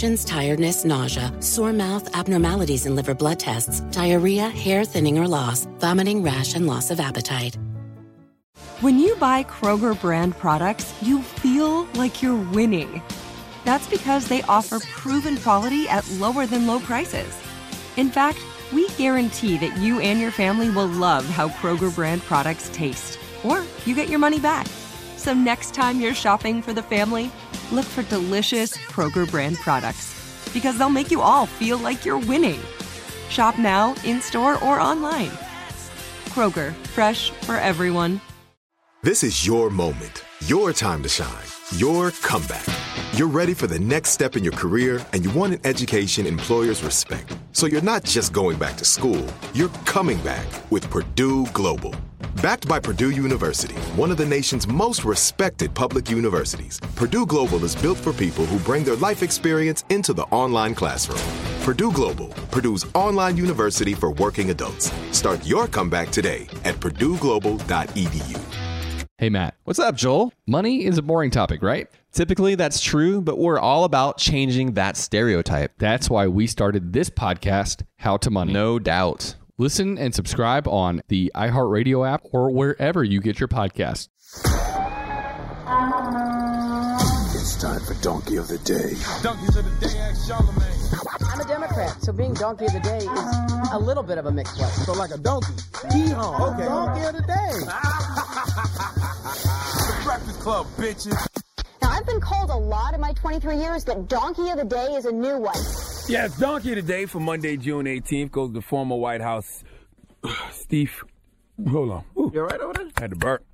tiredness, nausea, sore mouth, abnormalities in liver blood tests, diarrhea, hair thinning or loss, vomiting, rash, and loss of appetite. When you buy Kroger brand products, you feel like you're winning. That's because they offer proven quality at lower than low prices. In fact, we guarantee that you and your family will love how Kroger brand products taste, or you get your money back. So next time you're shopping for the family, look for delicious Kroger brand products because they'll make you all feel like you're winning. Shop now, in store, or online. Kroger, fresh for everyone. This is your moment, your time to shine, your comeback. You're ready for the next step in your career and you want an education employers respect. So you're not just going back to school, you're coming back with Purdue Global. Backed by Purdue University, one of the nation's most respected public universities, Purdue Global is built for people who bring their life experience into the online classroom. Purdue Global, Purdue's online university for working adults. Start your comeback today at purdueglobal.edu. Hey, Matt. What's up, Joel? Money is a boring topic, right? Typically, that's true, but we're all about changing that stereotype. That's why we started this podcast, How to Money. No doubt. Listen and subscribe on the iHeartRadio app or wherever you get your podcasts. It's time for Donkey of the Day. Donkeys of the Day, ask Charlemagne. I'm a Democrat, so being Donkey of the Day is a little bit of a mixed blessing. So like a donkey. Hee-haw. Okay. Donkey of the Day. the Breakfast Club, bitches. Now, I've been called a lot in my 23 years, but Donkey of the Day is a new one. Yeah, it's Donkey the for Monday, June 18th. Goes to former White House Steve. Hold on. Ooh. You all right over there? I had to burp.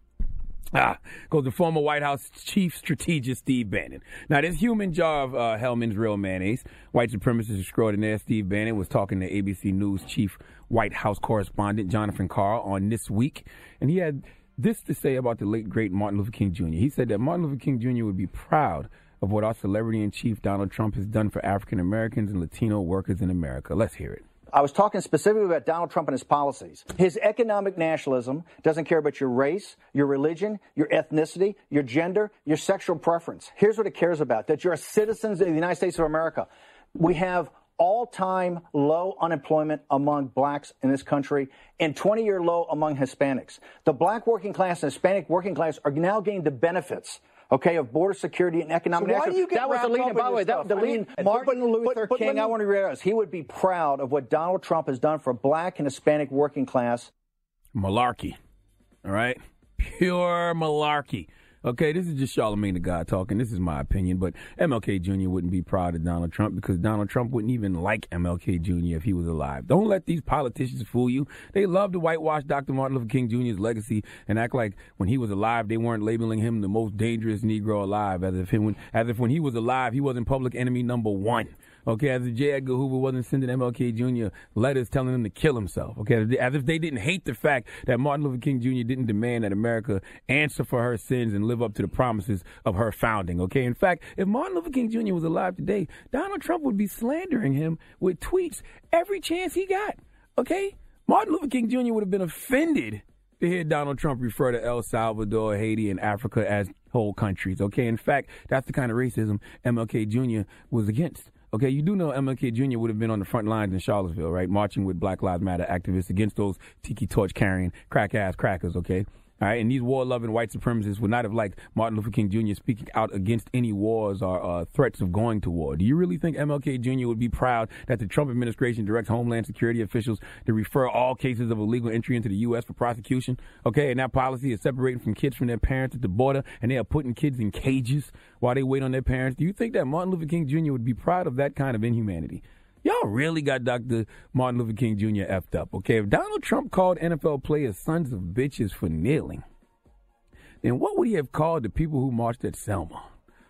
Ah, goes to former White House chief strategist Steve Bannon. Now, this human jar of uh, Hellmann's real mayonnaise, white supremacist extraordinaire Steve Bannon was talking to ABC News chief White House correspondent Jonathan Karl on This Week, and he had this to say about the late, great Martin Luther King Jr. He said that Martin Luther King Jr. would be proud of what our celebrity in chief Donald Trump has done for African Americans and Latino workers in America. Let's hear it. I was talking specifically about Donald Trump and his policies. His economic nationalism doesn't care about your race, your religion, your ethnicity, your gender, your sexual preference. Here's what it cares about that you're citizens of the United States of America. We have all time low unemployment among blacks in this country and 20 year low among Hispanics. The black working class and Hispanic working class are now getting the benefits. Okay, of border security and economic. So why do you get that was the wrapped leading. By the way, that, stuff? the I leading. mean, Martin Luther but- but let King. me- I want to realize he would be proud of what Donald Trump has done for black and Hispanic working class. Malarkey. All right? Pure malarkey. Okay, this is just Charlemagne the God talking. This is my opinion, but MLK Jr. wouldn't be proud of Donald Trump because Donald Trump wouldn't even like MLK Jr. if he was alive. Don't let these politicians fool you. They love to whitewash Dr. Martin Luther King Jr.'s legacy and act like when he was alive, they weren't labeling him the most dangerous Negro alive, as if, him, as if when he was alive, he wasn't public enemy number one. Okay, as if J. Edgar Hoover wasn't sending MLK Jr. letters telling him to kill himself. Okay, as if they didn't hate the fact that Martin Luther King Jr. didn't demand that America answer for her sins and live up to the promises of her founding. Okay, in fact, if Martin Luther King Jr. was alive today, Donald Trump would be slandering him with tweets every chance he got. Okay, Martin Luther King Jr. would have been offended to hear Donald Trump refer to El Salvador, Haiti, and Africa as whole countries. Okay, in fact, that's the kind of racism MLK Jr. was against. Okay, you do know MLK Jr. would have been on the front lines in Charlottesville, right? Marching with Black Lives Matter activists against those tiki torch carrying crack ass crackers, okay? All right, and these war loving white supremacists would not have liked Martin Luther King Jr. speaking out against any wars or uh, threats of going to war. Do you really think MLK Jr. would be proud that the Trump administration directs Homeland Security officials to refer all cases of illegal entry into the U.S. for prosecution? Okay, and that policy is separating from kids from their parents at the border, and they are putting kids in cages while they wait on their parents. Do you think that Martin Luther King Jr. would be proud of that kind of inhumanity? Y'all really got Dr. Martin Luther King Jr. effed up, okay? If Donald Trump called NFL players sons of bitches for kneeling, then what would he have called the people who marched at Selma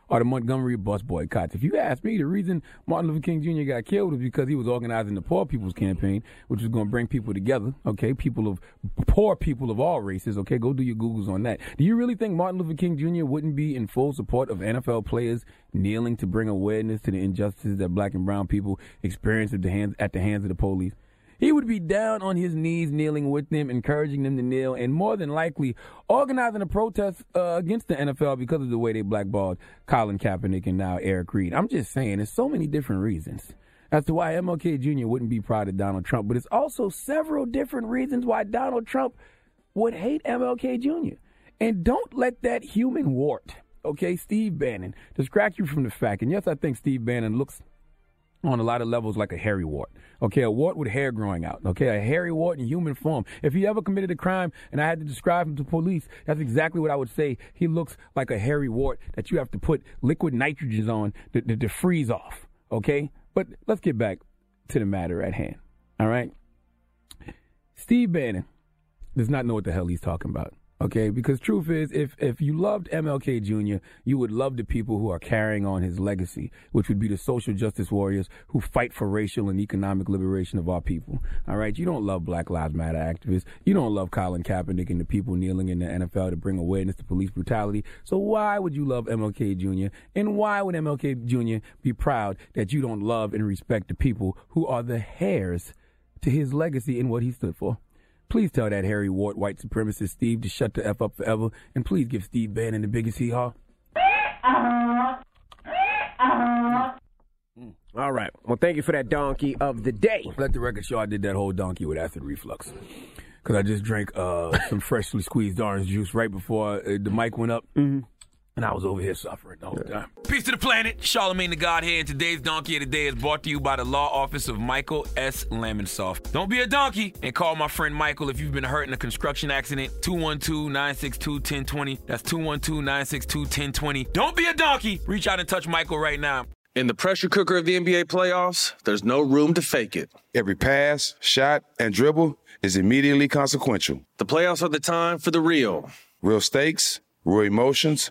or the Montgomery bus boycotts? If you ask me, the reason Martin Luther King Jr. got killed was because he was organizing the Poor People's Campaign, which was going to bring people together, okay? People of poor people of all races, okay? Go do your Googles on that. Do you really think Martin Luther King Jr. wouldn't be in full support of NFL players kneeling to bring awareness to the injustices that black and brown people experience at the hands, at the hands of the police? He would be down on his knees, kneeling with them, encouraging them to kneel, and more than likely organizing a protest uh, against the NFL because of the way they blackballed Colin Kaepernick and now Eric Reid. I'm just saying, there's so many different reasons as to why MLK Jr. wouldn't be proud of Donald Trump, but it's also several different reasons why Donald Trump would hate MLK Jr. And don't let that human wart, okay, Steve Bannon, distract you from the fact. And yes, I think Steve Bannon looks on a lot of levels like a hairy wart. Okay, a wart with hair growing out. Okay, a hairy wart in human form. If he ever committed a crime and I had to describe him to police, that's exactly what I would say. He looks like a hairy wart that you have to put liquid nitrogen on to, to, to freeze off. Okay, but let's get back to the matter at hand. All right, Steve Bannon does not know what the hell he's talking about. Okay, because truth is, if if you loved MLK Jr., you would love the people who are carrying on his legacy, which would be the social justice warriors who fight for racial and economic liberation of our people. All right, you don't love Black Lives Matter activists. You don't love Colin Kaepernick and the people kneeling in the NFL to bring awareness to police brutality. So why would you love MLK Jr. and why would MLK Jr. be proud that you don't love and respect the people who are the heirs to his legacy and what he stood for? Please tell that Harry Ward white supremacist Steve to shut the F up forever, and please give Steve Bannon the biggest hee haw. All right. Well, thank you for that donkey of the day. Let the record show I did that whole donkey with acid reflux. Because I just drank uh, some freshly squeezed orange juice right before uh, the mic went up. Mm-hmm. And I was over here suffering the whole time. Peace to the planet. Charlemagne the God here. And today's Donkey of the Day is brought to you by the Law Office of Michael S. Lamonsoff. Don't be a donkey and call my friend Michael if you've been hurt in a construction accident. 212-962-1020. That's 212-962-1020. Don't be a donkey. Reach out and touch Michael right now. In the pressure cooker of the NBA playoffs, there's no room to fake it. Every pass, shot, and dribble is immediately consequential. The playoffs are the time for the real. Real stakes, real emotions,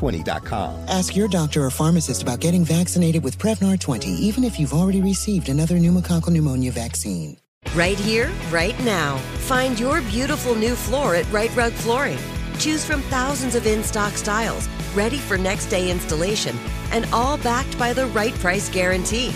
Prevnar20.com. Ask your doctor or pharmacist about getting vaccinated with Prevnar 20, even if you've already received another pneumococcal pneumonia vaccine. Right here, right now. Find your beautiful new floor at Rite Rug Flooring. Choose from thousands of in stock styles, ready for next day installation, and all backed by the right price guarantee.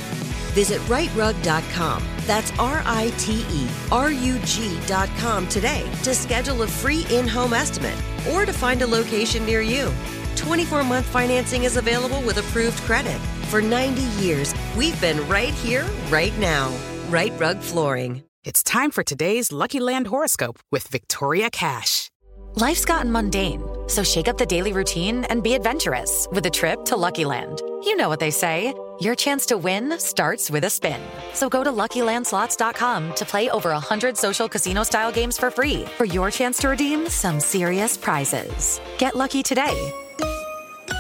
Visit riterug.com. That's R I T E R U G.com today to schedule a free in home estimate or to find a location near you. 24 month financing is available with approved credit. For 90 years, we've been right here, right now. Rite Rug Flooring. It's time for today's Lucky Land horoscope with Victoria Cash. Life's gotten mundane, so shake up the daily routine and be adventurous with a trip to Lucky Land. You know what they say your chance to win starts with a spin. So go to luckylandslots.com to play over 100 social casino style games for free for your chance to redeem some serious prizes. Get lucky today